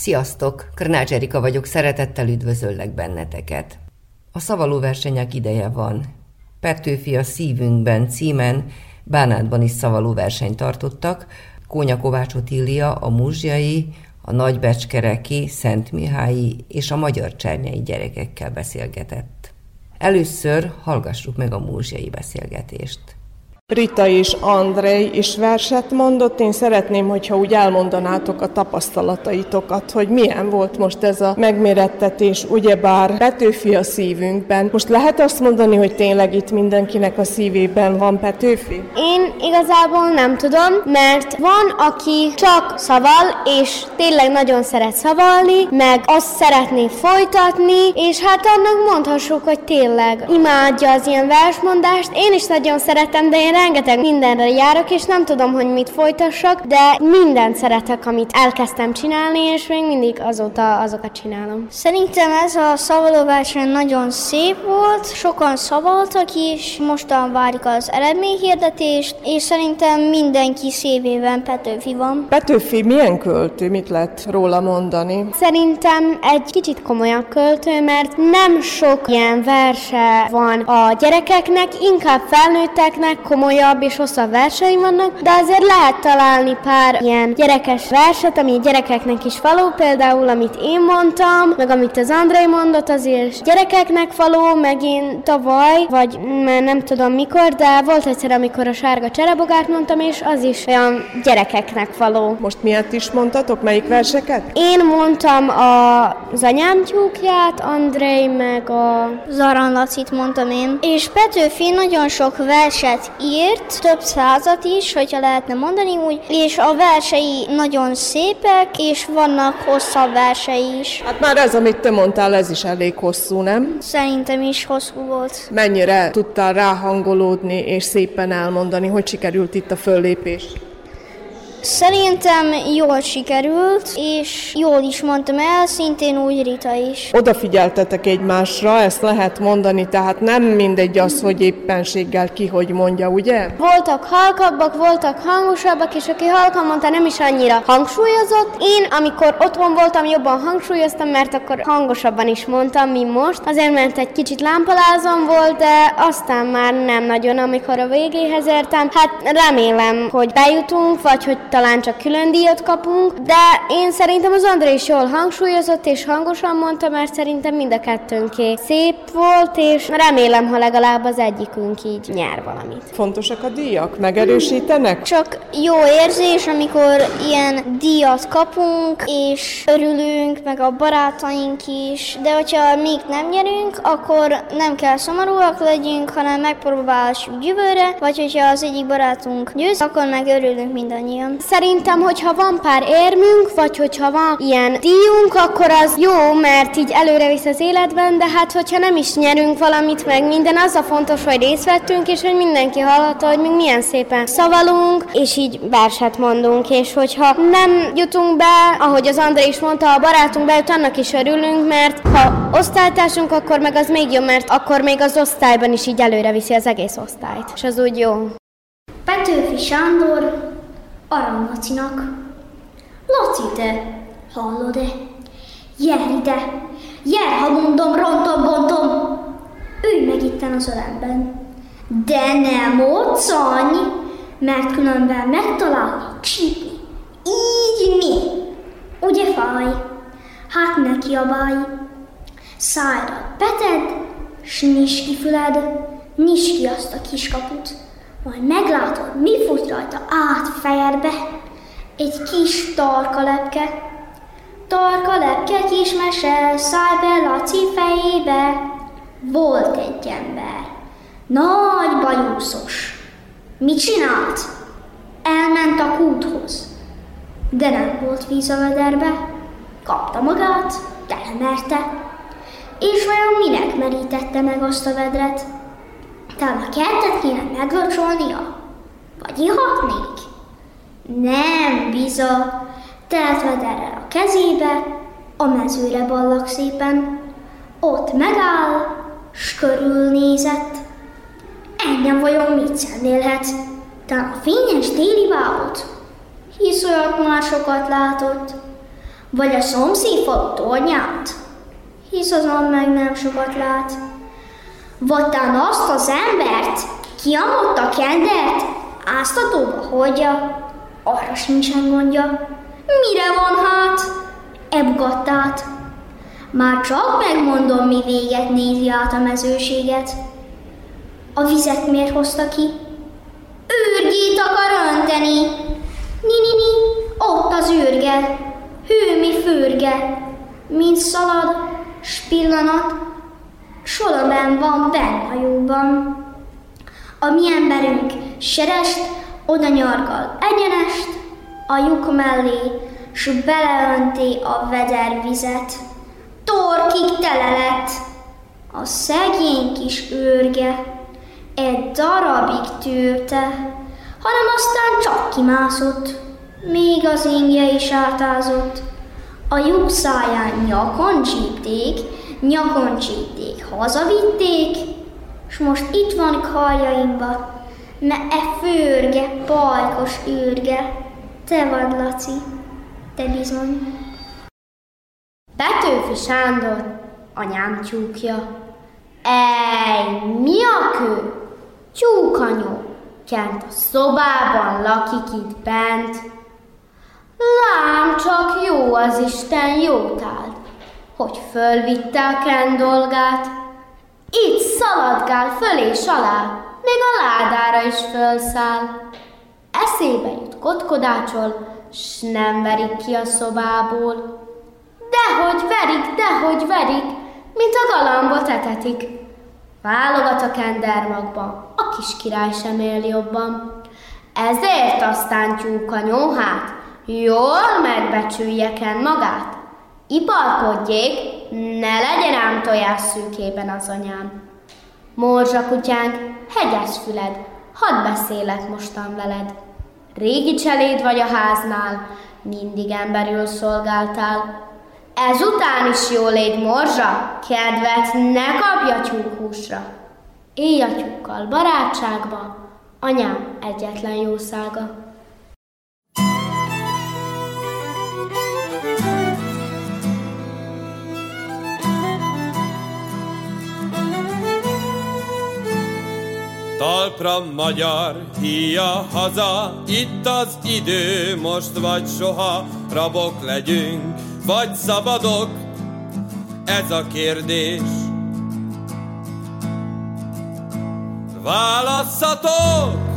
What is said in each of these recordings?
Sziasztok! Krnács Erika vagyok, szeretettel üdvözöllek benneteket. A szavalóversenyek ideje van. Petőfi a szívünkben címen Bánátban is szavalóversenyt tartottak, Kónya Kovács Otília a muzsjai, a nagybecskereki, Szent Mihályi és a magyar csernyei gyerekekkel beszélgetett. Először hallgassuk meg a múzsiai beszélgetést. Rita és Andrei is verset mondott. Én szeretném, hogyha úgy elmondanátok a tapasztalataitokat, hogy milyen volt most ez a megmérettetés, ugyebár Petőfi a szívünkben. Most lehet azt mondani, hogy tényleg itt mindenkinek a szívében van Petőfi? Én igazából nem tudom, mert van, aki csak szaval, és tényleg nagyon szeret szavalni, meg azt szeretné folytatni, és hát annak mondhassuk, hogy tényleg imádja az ilyen versmondást. Én is nagyon szeretem, de én rengeteg mindenre járok, és nem tudom, hogy mit folytassak, de mindent szeretek, amit elkezdtem csinálni, és még mindig azóta azokat csinálom. Szerintem ez a szavalóverseny nagyon szép volt, sokan szavaltak is, mostan várjuk az eredményhirdetést, és szerintem mindenki szívében Petőfi van. Petőfi milyen költő, mit lehet róla mondani? Szerintem egy kicsit komolyabb költő, mert nem sok ilyen verse van a gyerekeknek, inkább felnőtteknek komolyabb és hosszabb versei vannak, de azért lehet találni pár ilyen gyerekes verset, ami gyerekeknek is való, például amit én mondtam, meg amit az Andrei mondott, azért gyerekeknek való, meg én tavaly, vagy már nem tudom mikor, de volt egyszer, amikor a sárga cserebogát mondtam, és az is olyan gyerekeknek való. Most miért is mondtatok? Melyik verseket? Én mondtam a, az anyám tyúkját, Andrei meg a... Zaran Lacit mondtam én. És Petőfi nagyon sok verset írt, több százat is, hogyha lehetne mondani úgy, és a versei nagyon szépek, és vannak hosszabb versei is. Hát már ez, amit te mondtál, ez is elég hosszú, nem? Szerintem is hosszú volt. Mennyire tudtál ráhangolódni és szépen elmondani, hogy sikerült itt a föllépés? Szerintem jól sikerült, és jól is mondtam el, szintén úgy Rita is. Odafigyeltetek egymásra, ezt lehet mondani, tehát nem mindegy az, hogy éppenséggel ki hogy mondja, ugye? Voltak halkabbak, voltak hangosabbak, és aki halkan mondta, nem is annyira hangsúlyozott. Én, amikor otthon voltam, jobban hangsúlyoztam, mert akkor hangosabban is mondtam, mint most. Azért, mert egy kicsit lámpalázom volt, de aztán már nem nagyon, amikor a végéhez értem. Hát remélem, hogy bejutunk, vagy hogy talán csak külön díjat kapunk, de én szerintem az André is jól hangsúlyozott és hangosan mondta, mert szerintem mind a kettőnké szép volt, és remélem, ha legalább az egyikünk így nyer valamit. Fontosak a díjak? Megerősítenek? Csak jó érzés, amikor ilyen díjat kapunk, és örülünk, meg a barátaink is, de hogyha még nem nyerünk, akkor nem kell szomorúak legyünk, hanem megpróbáljuk jövőre, vagy hogyha az egyik barátunk győz, akkor meg örülünk mindannyian. Szerintem, hogyha van pár érmünk, vagy hogyha van ilyen díjunk, akkor az jó, mert így előre visz az életben, de hát hogyha nem is nyerünk valamit, meg minden, az a fontos, hogy részt vettünk, és hogy mindenki hallhatta, hogy még milyen szépen szavalunk, és így verset mondunk, és hogyha nem jutunk be, ahogy az André is mondta, a barátunk bejut, annak is örülünk, mert ha osztálytársunk, akkor meg az még jobb, mert akkor még az osztályban is így előre viszi az egész osztályt, és az úgy jó. Petőfi Sándor Arany Lacinak. Laci, te hallod-e? Jel ide! Jel, ha mondom, rontom, bontom! Ülj meg itten az ölemben. De nem moccanj, mert különben megtalálok csípni. Így mi? Ugye fáj? Hát ne kiabálj. Szájra peted, s nyisd ki füled, nyisd ki azt a kiskaput, majd meglátod, mi fut rajta át fejedbe. Egy kis tarka lepke. Tarka lepke kis mese, szállj be Laci fejébe. Volt egy ember, nagy bajuszos. Mit csinált? Elment a kúthoz, de nem volt víz a vederbe. Kapta magát, elmerte. És vajon minek merítette meg azt a vedret? Talán a kertet kéne meglocsolnia? Vagy ihatnék? Nem, biza, telt vederrel a kezébe, a mezőre ballak szépen, ott megáll, s körülnézett. Engem vajon mit szemlélhet? Talán a fényes téli bábot? Hisz olyat már sokat látott. Vagy a szomszéd falu tornyát? Hisz azon meg nem sokat lát. Vagy talán azt az embert, ki a kendert, áztatóba hagyja, arra sincsen gondja. Mire van hát? Ebgattát. Már csak megmondom, mi véget nézi át a mezőséget. A vizet miért hozta ki? Őrgét akar önteni. Ni-ni-ni, ott az űrge, hő mi fürge, mint szalad, s pillanat, solaben van benn A mi emberünk serest, oda nyargal egyenest, a lyuk mellé, s beleönti a veder vizet. Torkig tele lett, a szegény kis őrge egy darabig tűrte, hanem aztán csak kimászott, még az ingje is átázott. A lyuk száján nyakon csípték, nyakon csípték, hazavitték, s most itt van karjaimba, ne e főrge, pajkos űrge, te vagy, Laci, te bizony. Petőfi Sándor, anyám tyúkja. Ej, mi a kő? Tyúkanyó, kent a szobában lakik itt bent. Lám, csak jó az Isten jót áld, hogy fölvitte a kend dolgát. Itt szaladgál föl és alá, még a ládára is fölszáll. Eszébe jut kotkodácsol, s nem verik ki a szobából. Dehogy verik, dehogy verik, mint a galambot etetik. Válogat a kendermagba, a kis király sem él jobban. Ezért aztán tyúkanyó hát, jól megbecsülje magát. Iparkodjék, ne legyen ám tojás szűkében az anyám. Morzsa kutyánk, hegyes füled, hadd beszélek mostan veled. Régi cseléd vagy a háznál, mindig emberül szolgáltál. Ezután is jó légy morzsa, kedvet ne kapja tyúkhúsra. Élj a tyúkkal barátságba, anyám egyetlen jószága. Talpra magyar, hia haza, itt az idő, most vagy soha, rabok legyünk, vagy szabadok, ez a kérdés. Válasszatok!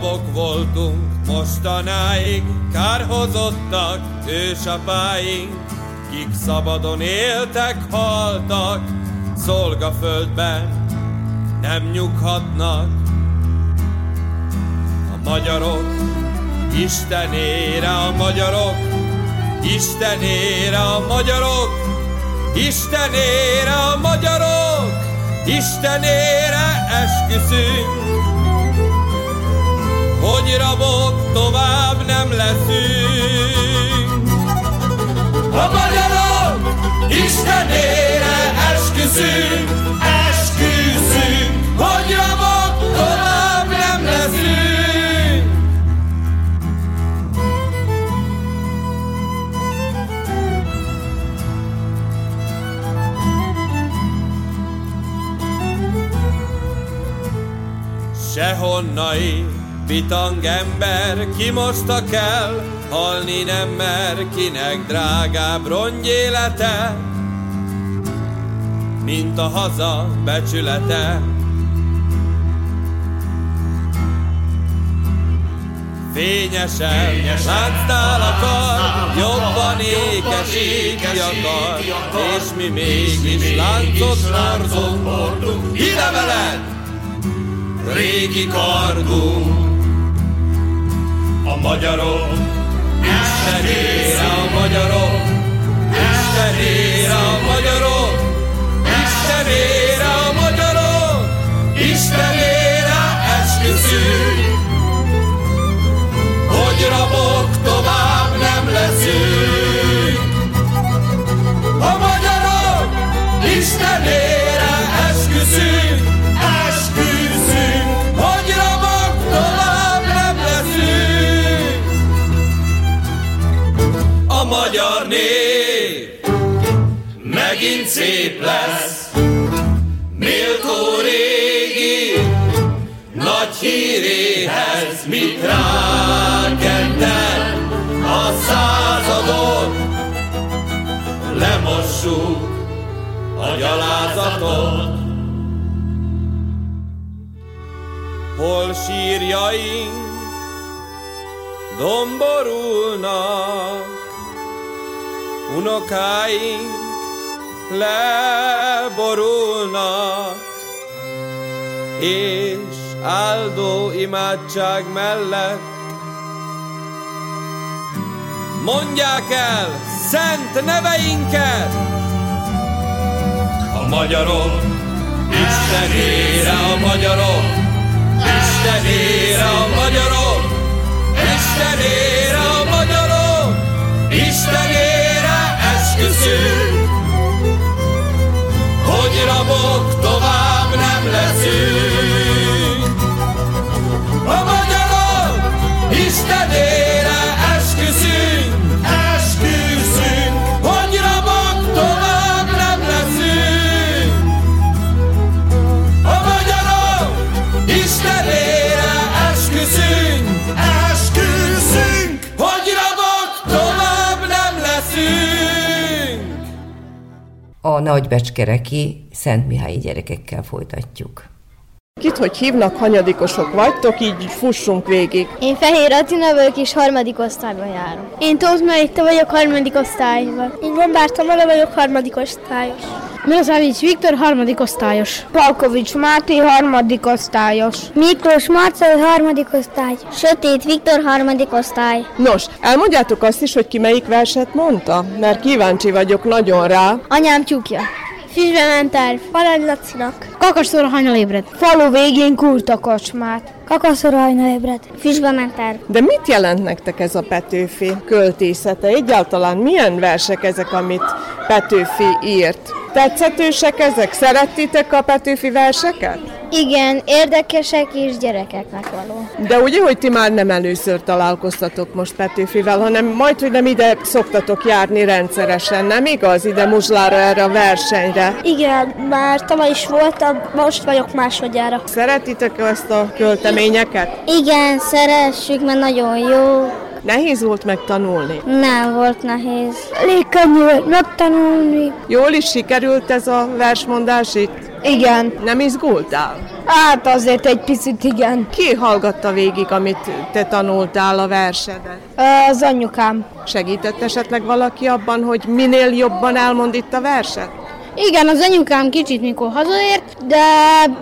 Rabok voltunk mostanáig, kárhozottak ősapáink, kik szabadon éltek, haltak, szolgaföldben nem nyughatnak. A magyarok Istenére a magyarok, Istenére a magyarok, Istenére a magyarok, Istenére esküszünk, hogy rabok tovább nem leszünk. A magyarok Istenére esküszünk, esküszünk, hogy rabok tovább nem leszünk. Sehonnai Bitang ember, ki mosta kell, halni nem mer, kinek drágább rongyélete, mint a haza becsülete. Fényesebb, láncnál akar, jobban ékesíti akar, és mi mégis láncot hordunk. Ide veled, régi kardunk, a magyarok, Istenére a magyarok, Istenére a magyarok, Istenére lesz, méltó régi nagy híréhez mit rákented a századot, lemossuk a gyalázatot. Hol sírjaink domborulnak, unokáink leborulnak, és áldó imádság mellett mondják el szent neveinket! A magyarok, Istenére a magyarok, Istenére a magyarok, Istenére a magyarok, Istenére esküszünk, hogy rabok tovább nem leszünk. A magyarok Istenére A nagybecskereki Szent Mihályi gyerekekkel folytatjuk. Kit, hogy hívnak, hanyadikosok vagytok, így fussunk végig. Én Fehér Attina vagyok, és harmadik osztályban járok. Én Tóth Meritta vagyok, harmadik osztályban. Én Gombár Tamara vagyok, harmadik osztályos. Miloszávics Viktor, harmadik osztályos. Palkovics Máté, harmadik osztályos. Miklós Marcel, harmadik osztály. Sötét Viktor, harmadik osztály. Nos, elmondjátok azt is, hogy ki melyik verset mondta? Mert kíváncsi vagyok nagyon rá. Anyám tyúkja. Füstbe ment terv. Parancs Lacinak. Kakasztóra hajnal ébred. Falu végén kurt a kocsmát. Kakaszora hajnal ébred. Füstbe ment terv. De mit jelent nektek ez a Petőfi költészete? Egyáltalán milyen versek ezek, amit Petőfi írt? Tetszetősek ezek? Szerettitek a Petőfi verseket? Igen, érdekesek és gyerekeknek való. De ugye, hogy ti már nem először találkoztatok most Petőfivel, hanem majd, hogy nem ide szoktatok járni rendszeresen, nem igaz? Ide Muzslára erre a versenyre. Igen, már tavaly is voltam, most vagyok másodjára. Szeretitek ezt a költeményeket? Igen, szeressük, mert nagyon jó. Nehéz volt megtanulni. Nem volt nehéz. Elég könnyű volt megtanulni. Jól is sikerült ez a versmondás itt? Igen, Nem izgultál? hát azért egy picit igen. Ki hallgatta végig, amit te tanultál a versedet? Az anyukám. Segített esetleg valaki abban, hogy minél jobban elmond itt a verset? Igen, az anyukám kicsit mikor hazaért, de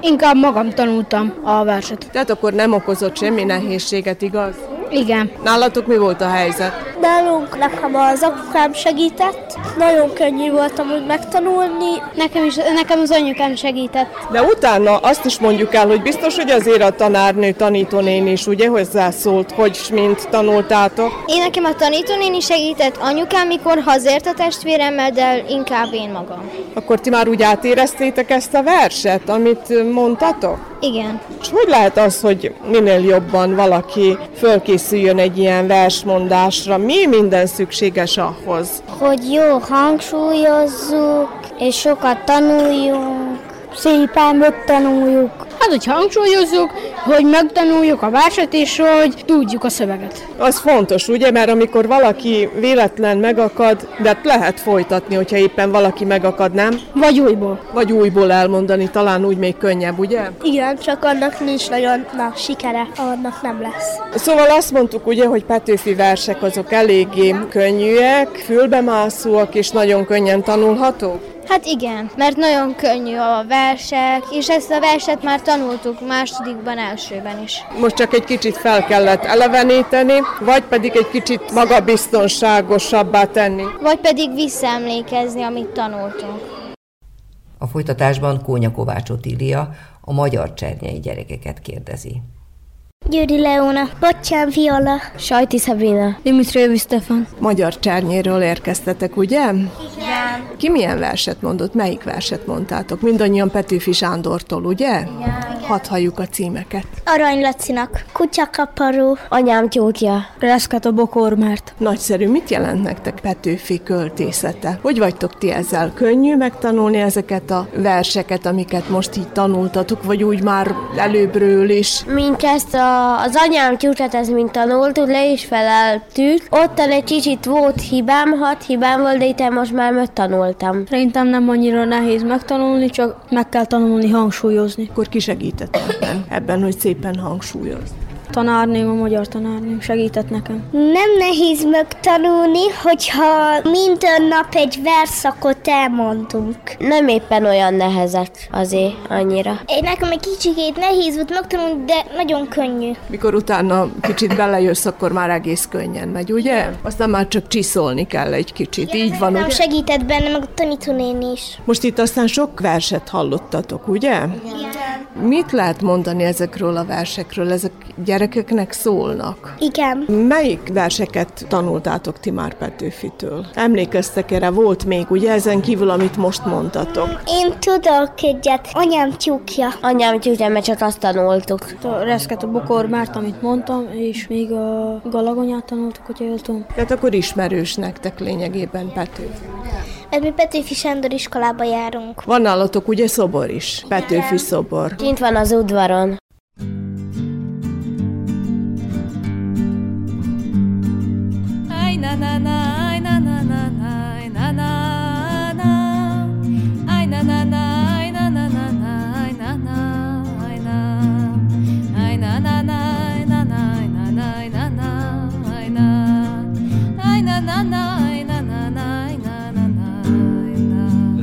inkább magam tanultam a verset. Tehát akkor nem okozott semmi nehézséget, igaz? Igen. Nálatok mi volt a helyzet? Nálunk nekem az apukám segített. Nagyon könnyű volt amúgy megtanulni. Nekem is, nekem az anyukám segített. De utána azt is mondjuk el, hogy biztos, hogy azért a tanárnő, tanítónén is ugye hozzászólt, hogy mint tanultátok. Én nekem a tanítónéni segített, anyukám mikor hazért a testvéremmel, de inkább én magam. Akkor ti már úgy átéreztétek ezt a verset, amit mondtatok? Igen. És hogy lehet az, hogy minél jobban valaki fölkészüljön egy ilyen versmondásra? Mi minden szükséges ahhoz? Hogy jó hangsúlyozzuk, és sokat tanuljunk. Szépen megtanuljuk. Hát, hogy hangsúlyozzuk, hogy megtanuljuk a verset, és hogy tudjuk a szöveget. Az fontos, ugye, mert amikor valaki véletlen megakad, de hát lehet folytatni, hogyha éppen valaki megakad, nem? Vagy újból. Vagy újból elmondani, talán úgy még könnyebb, ugye? Igen, csak annak nincs nagyon na, sikere, annak nem lesz. Szóval azt mondtuk ugye, hogy Petőfi versek azok eléggé könnyűek, fülbemászóak és nagyon könnyen tanulhatók? Hát igen, mert nagyon könnyű a versek, és ezt a verset már tanultuk másodikban, elsőben is. Most csak egy kicsit fel kellett eleveníteni, vagy pedig egy kicsit magabiztonságosabbá tenni. Vagy pedig visszaemlékezni, amit tanultunk. A folytatásban Kónya Kovács Otília a magyar csernyei gyerekeket kérdezi. Győri Leona, Bottyán Viola, Sajti Szabina, Dimitri Stefan. Magyar csernyéről érkeztetek, ugye? Igen. Ki milyen verset mondott? Melyik verset mondtátok? Mindannyian Petőfi Sándortól, ugye? Igen. Hadd halljuk a címeket. Arany Lacinak, Kutyakaparó, Anyám tyúkja, Reszket a bokormárt. Nagyszerű, mit jelent nektek Petőfi költészete? Hogy vagytok ti ezzel? Könnyű megtanulni ezeket a verseket, amiket most így tanultatok, vagy úgy már előbbről is? Mint ezt a, az anyám tyúkját, ez mint tanultuk, le is feleltük. Ott egy kicsit volt hibám, hat hibám volt, de itt most már megtanultam. Szerintem nem annyira nehéz megtanulni, csak meg kell tanulni hangsúlyozni. Akkor ki segített ebben, ebben, hogy szépen hangsúlyoz? Tanárném, a magyar tanárném segített nekem. Nem nehéz megtanulni, hogyha minden nap egy verszakot elmondunk. Nem éppen olyan nehezek azért annyira. Én nekem egy kicsikét nehéz volt megtanulni, de nagyon könnyű. Mikor utána kicsit belejössz, akkor már egész könnyen megy, ugye? Aztán már csak csiszolni kell egy kicsit, Igen, így van, Nem ugye? segített benne, meg a tanítónén is. Most itt aztán sok verset hallottatok, ugye? Igen. Mit lehet mondani ezekről a versekről? Ezek gyerekeknek szólnak. Igen. Melyik verseket tanultátok ti már Petőfitől? Emlékeztek erre, volt még, ugye, ezen kívül, amit most mondtatok? Én tudok egyet. Anyám tyúkja. Anyám tyúkja, mert csak azt tanultuk. A reszket a bokormárt, amit mondtam, és még a galagonyát tanultuk, hogyha jól tudom. Tehát akkor ismerős nektek lényegében Petőfi. Mert mi Petőfi Sándor iskolába járunk. Van nálatok ugye szobor is, Petőfi szobor. Kint van az udvaron.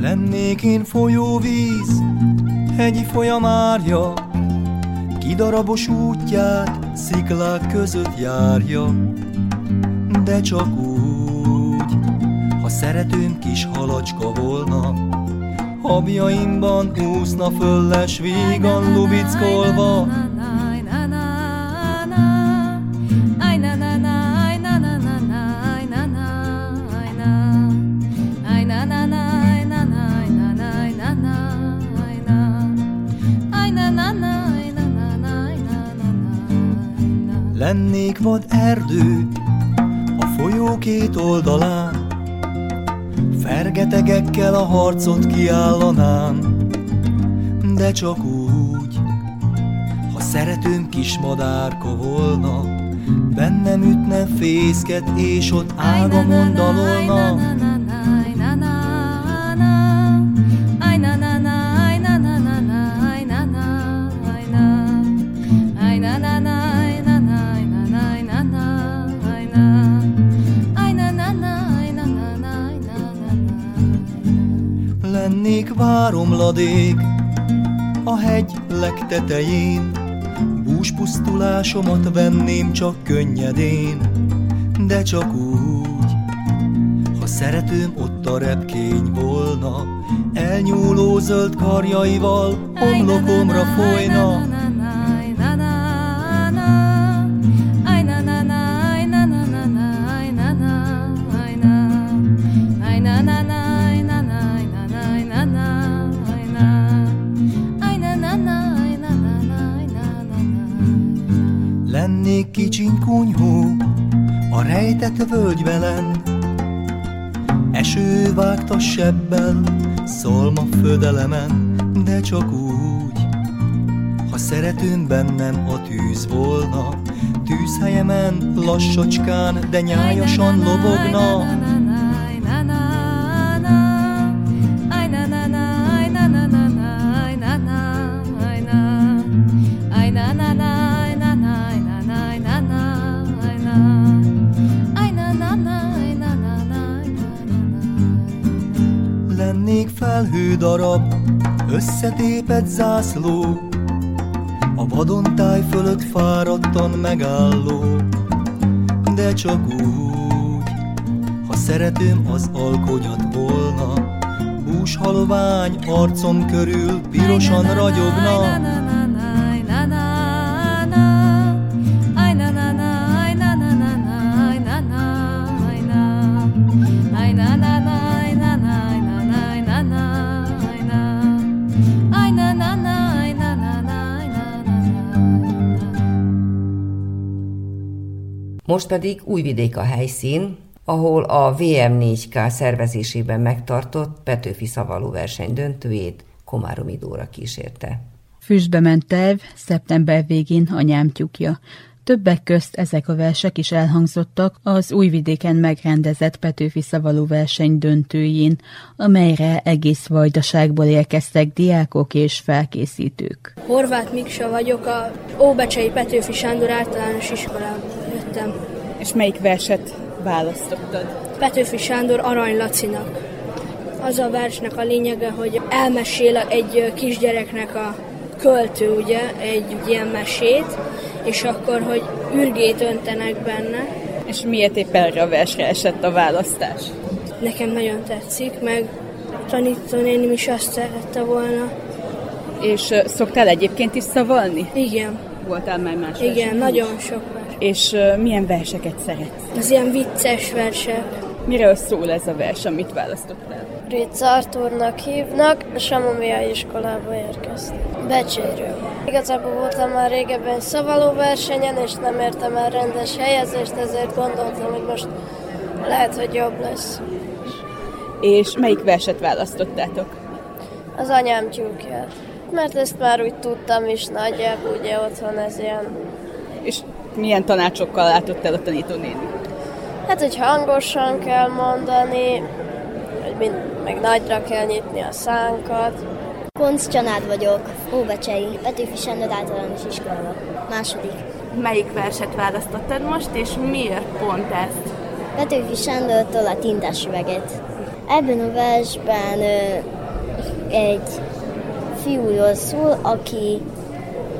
Lennék én folyóvíz, hegyi folyamárja, kidarabos útját sziklák között járja, de csak úgy, ha szeretőm kis halacska volna, habjaimban úszna fölles vígan lubickolva, lennék vad erdő folyó két oldalán, fergetegekkel a harcot kiállanám, de csak úgy, ha szeretőm kis madárka volna, bennem ütne fészket, és ott ágamon dalolna. Lennék váromladék a hegy legtetején, Búspusztulásomat venném csak könnyedén, de csak úgy, ha szeretőm ott a repkény volna, elnyúló zöld karjaival homlokomra folyna. Rejtett völgyvelen, Eső vágta sebbel, szolma födelemen, de csak úgy, ha szeretőm bennem a tűz volna, tűzhelyemen lassacskán, de nyájasan lobogna. Felhő darab, összetépett zászló, a vadontáj fölött fáradtan megálló, de csak úgy, ha szeretőm az alkonyat volna, húshalvány arcom körül pirosan ragyogna. Most pedig Újvidék a helyszín, ahol a VM4K szervezésében megtartott Petőfi szavaló verseny döntőjét Komáromi Dóra kísérte. Füstbe ment terv, szeptember végén anyám tyúkja. Többek közt ezek a versek is elhangzottak az újvidéken megrendezett Petőfi szavaló verseny döntőjén, amelyre egész vajdaságból érkeztek diákok és felkészítők. Horváth Miksa vagyok, a Óbecsei Petőfi Sándor általános iskolából jöttem. És melyik verset választottad? Petőfi Sándor Arany Lacinak. Az a versnek a lényege, hogy elmesél egy kisgyereknek a költő, ugye, egy ilyen mesét, és akkor, hogy ürgét öntenek benne. És miért épp erre a versre esett a választás? Nekem nagyon tetszik, meg tanítónénim is azt szerette volna. És szoktál egyébként is szavalni? Igen. Voltál már más Igen, versen? nagyon sok vers. És uh, milyen verseket szeretsz? Az ilyen vicces versek. Miről szól ez a vers, amit választottál? Ritz Artúrnak hívnak, a Samomia iskolába érkeztem. Becséről. Igazából voltam már régebben szavaló versenyen, és nem értem el rendes helyezést, ezért gondoltam, hogy most lehet, hogy jobb lesz. És melyik verset választottátok? Az anyám tyúkját. Mert ezt már úgy tudtam is nagyjából, ugye otthon ez ilyen. És milyen tanácsokkal látott el a tanítónéni? Hát, hogy hangosan kell mondani, hogy mind, meg nagyra kell nyitni a szánkat. Konc Csanád vagyok, Óbecsei, Petőfi Sándor általános iskola. Második. Melyik verset választottad most, és miért pont ezt? Petőfi Sándortól a tintás üveget. Ebben a versben ö, egy fiúról szól, aki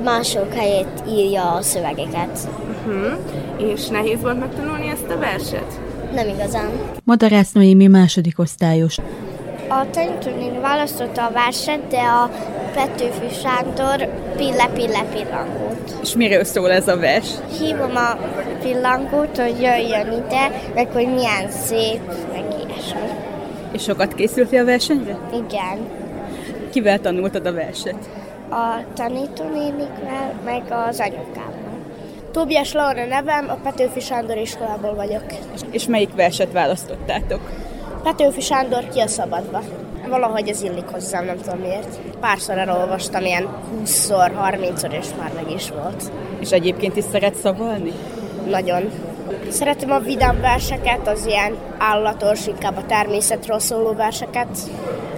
mások helyett írja a szövegeket. Uh-huh. És nehéz volt megtanulni ezt a verset? Nem igazán. Madarász Noémi második osztályos. A tanítónéni választotta a verset, de a Petőfi Sándor pille pille pillangót. És miről szól ez a vers? Hívom a pillangót, hogy jöjjön ide, meg hogy milyen szép, meg ilyesmi. És sokat készültél a versenyre? Igen. Kivel tanultad a verset? A tanítónénikvel, meg az anyukámmal. Tobias Laura nevem, a Petőfi Sándor iskolából vagyok. És melyik verset választottátok? Petőfi Sándor ki a szabadba. Valahogy ez illik hozzám, nem tudom miért. Párszor elolvastam, ilyen 20-szor, 30-szor, és már meg is volt. És egyébként is szeret szavalni? Nagyon. Szeretem a vidám verseket, az ilyen állatos, inkább a természetről szóló verseket.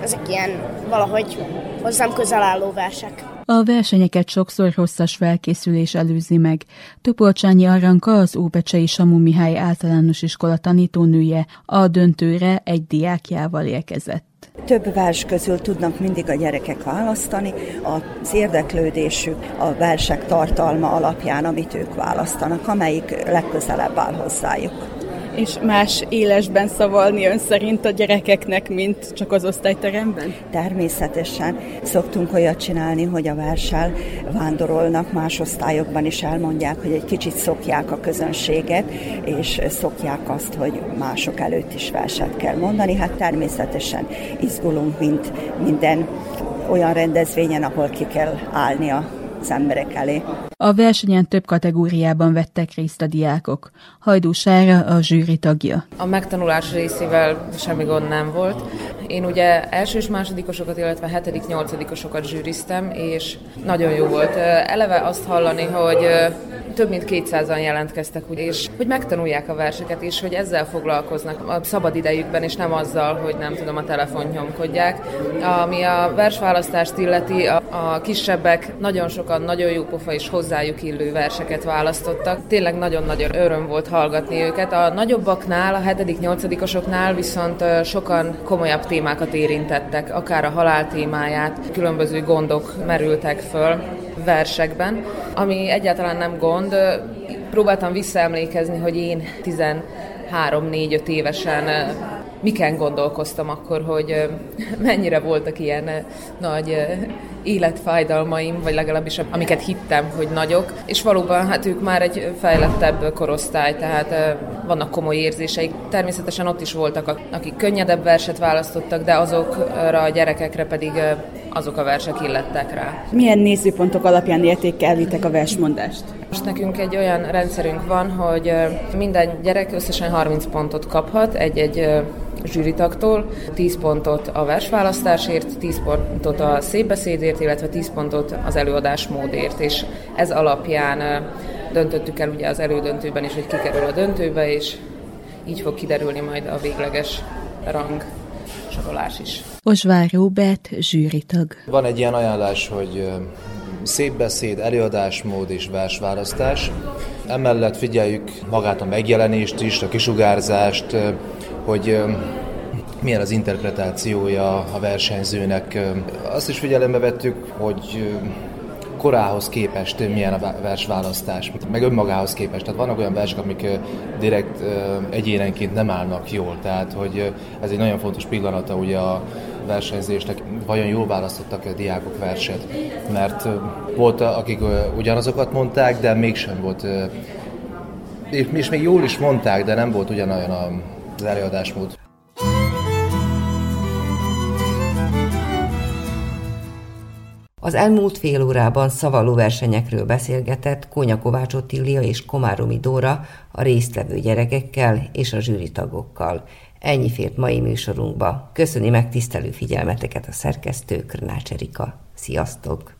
Ezek ilyen valahogy hozzám közel álló versek. A versenyeket sokszor hosszas felkészülés előzi meg. Topolcsányi Aranka, az Óbecsei Samu Mihály általános iskola tanítónője, a döntőre egy diákjával érkezett. Több vers közül tudnak mindig a gyerekek választani, az érdeklődésük a versek tartalma alapján, amit ők választanak, amelyik legközelebb áll hozzájuk. És más élesben szavalni ön szerint a gyerekeknek, mint csak az osztályteremben? Természetesen. Szoktunk olyat csinálni, hogy a versel vándorolnak, más osztályokban is elmondják, hogy egy kicsit szokják a közönséget, és szokják azt, hogy mások előtt is verset kell mondani. Hát természetesen izgulunk, mint minden olyan rendezvényen, ahol ki kell állni a az emberek elé. A versenyen több kategóriában vettek részt a diákok. Hajdú Sára a zsűri tagja. A megtanulás részével semmi gond nem volt. Én ugye első és másodikosokat, illetve hetedik, nyolcadikosokat zsűriztem, és nagyon jó volt. Eleve azt hallani, hogy több mint 200-an jelentkeztek, és hogy megtanulják a verseket, és hogy ezzel foglalkoznak a szabad idejükben, és nem azzal, hogy nem tudom, a telefon nyomkodják. Ami a versválasztást illeti, a, a kisebbek nagyon sokan nagyon jó pofa és hozzájuk illő verseket választottak. Tényleg nagyon-nagyon öröm volt hallgatni őket. A nagyobbaknál, a hetedik, nyolcadikosoknál viszont sokan komolyabb témákat érintettek, akár a halál témáját, különböző gondok merültek föl versekben, ami egyáltalán nem gond. Próbáltam visszaemlékezni, hogy én 13-4-5 évesen miken gondolkoztam akkor, hogy mennyire voltak ilyen nagy életfájdalmaim, vagy legalábbis amiket hittem, hogy nagyok, és valóban hát ők már egy fejlettebb korosztály, tehát vannak komoly érzéseik. Természetesen ott is voltak, akik könnyedebb verset választottak, de azokra a gyerekekre pedig azok a versek illettek rá. Milyen nézőpontok alapján értékelitek a versmondást? Most nekünk egy olyan rendszerünk van, hogy minden gyerek összesen 30 pontot kaphat egy-egy zsűritaktól, 10 pontot a versválasztásért, 10 pontot a szépbeszédért, illetve 10 pontot az előadásmódért, és ez alapján döntöttük el ugye az elődöntőben is, hogy kikerül a döntőbe, és így fog kiderülni majd a végleges rang sorolás is. Osvár Róbert, zsűritag. Van egy ilyen ajánlás, hogy szép beszéd, előadásmód és versválasztás. Emellett figyeljük magát a megjelenést is, a kisugárzást, hogy milyen az interpretációja a versenyzőnek. Azt is figyelembe vettük, hogy korához képest milyen a versválasztás, meg önmagához képest. Tehát vannak olyan versek, amik direkt egyénenként nem állnak jól, tehát hogy ez egy nagyon fontos pillanata ugye a versenyzésnek, vajon jól választottak a diákok verset, mert volt, akik ugyanazokat mondták, de mégsem volt, és még jól is mondták, de nem volt ugyanolyan az előadásmód. Az elmúlt fél órában szavaló versenyekről beszélgetett Kónya Kovács Ottilia és Komáromi Dóra a résztvevő gyerekekkel és a zsűritagokkal. Ennyi fért mai műsorunkba. Köszöni megtisztelő figyelmeteket a szerkesztő Krnács Erika. Sziasztok!